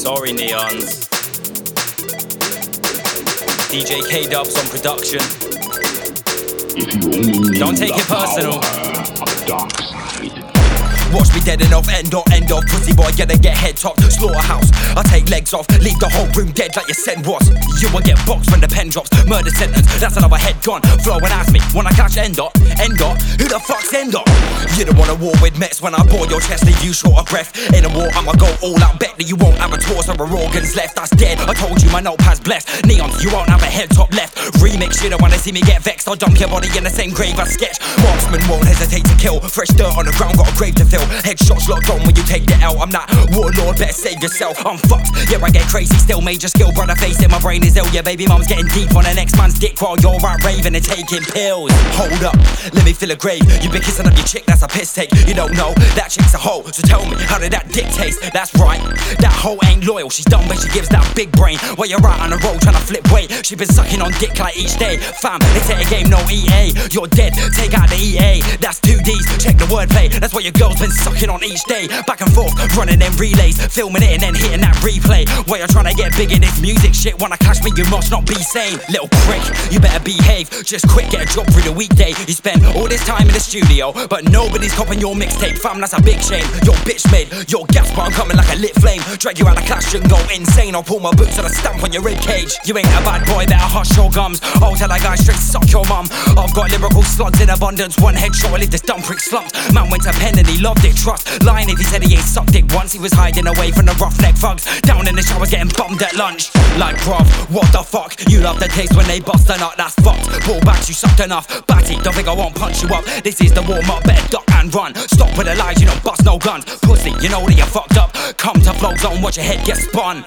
Sorry, Neonz. DJ K Dubz on production. Don't take it personal. Watch me dead enough, end off, end off. Pussy boy, gonna get head topped. Slaughterhouse, I take legs off, leave the whole room dead like your send was. You will get boxed when the pen drops. Murder sentence, that's another head gone. Flow and ask me, wanna catch end up? End up? Who the fuck's end up? You don't wanna war with Mets when I bore your chest, leave you short of breath. In a war, I'ma go all out, bet that you won't have a torso or organs left. That's dead. I told you my notepad's blessed. Neon, you won't have a head top left. Remix, you don't wanna see me get vexed. I'll dump your body in the same grave I sketch. Marksman won't hesitate to kill. Fresh dirt on the ground, got a grave to fill. Headshots locked on when you take the L. I'm that warlord, better save yourself. I'm fucked. Yeah, I get crazy still. Major skill, brother face it. My brain is ill. Yeah, baby mom's getting deep on the next man's dick while you're out raving and taking pills. Hold up, let me fill a grave. You've been kissing up your chick, that's a piss take. You don't know that chick's a hoe. So tell me, how did that dick taste? That's right. That hoe ain't loyal. She's dumb, but she gives that big brain. While you're out on the road trying to flip weight, she been sucking on dick like each day. Fam, say a game, no EA. You're dead. Take out the EA. That's two D's. Check the wordplay. That's what your girl's been sucking on each day. Back and forth, running them relays, filming it and then hitting that replay. While you're trying to get big in this music shit, wanna catch me, you must not be sane. Little prick, you better behave. Just quit, get a job through the weekday. You spend all this time in the studio, but nobody's copying your mixtape. Fam, that's a big shame. Your bitch made your gas, but I'm coming like a lit flame. Drag you out of class, can go insane. I'll pull my boots and a stamp on your rib cage. You ain't a bad boy, better hush your gums. I'll tell that guy straight, suck your mum. I've got lyrical slugs in abundance. One headshot, leave this dumb prick slumped. Man went to pen and he loved it. Trust, lying if he said he ain't sucked it once. He was hiding away from the roughneck thugs. Down in the shower, getting bummed at lunch. Like, bruv, what the fuck? You love the taste when they bust a nut, that's fucked. Ball back, you sucked enough. Batty, don't think I won't punch you up. This is the warm up, better duck and run. Stop with the lies, you don't bust no guns. Pussy, you know that you're fucked up. Come to Flowzone, watch your head get spun.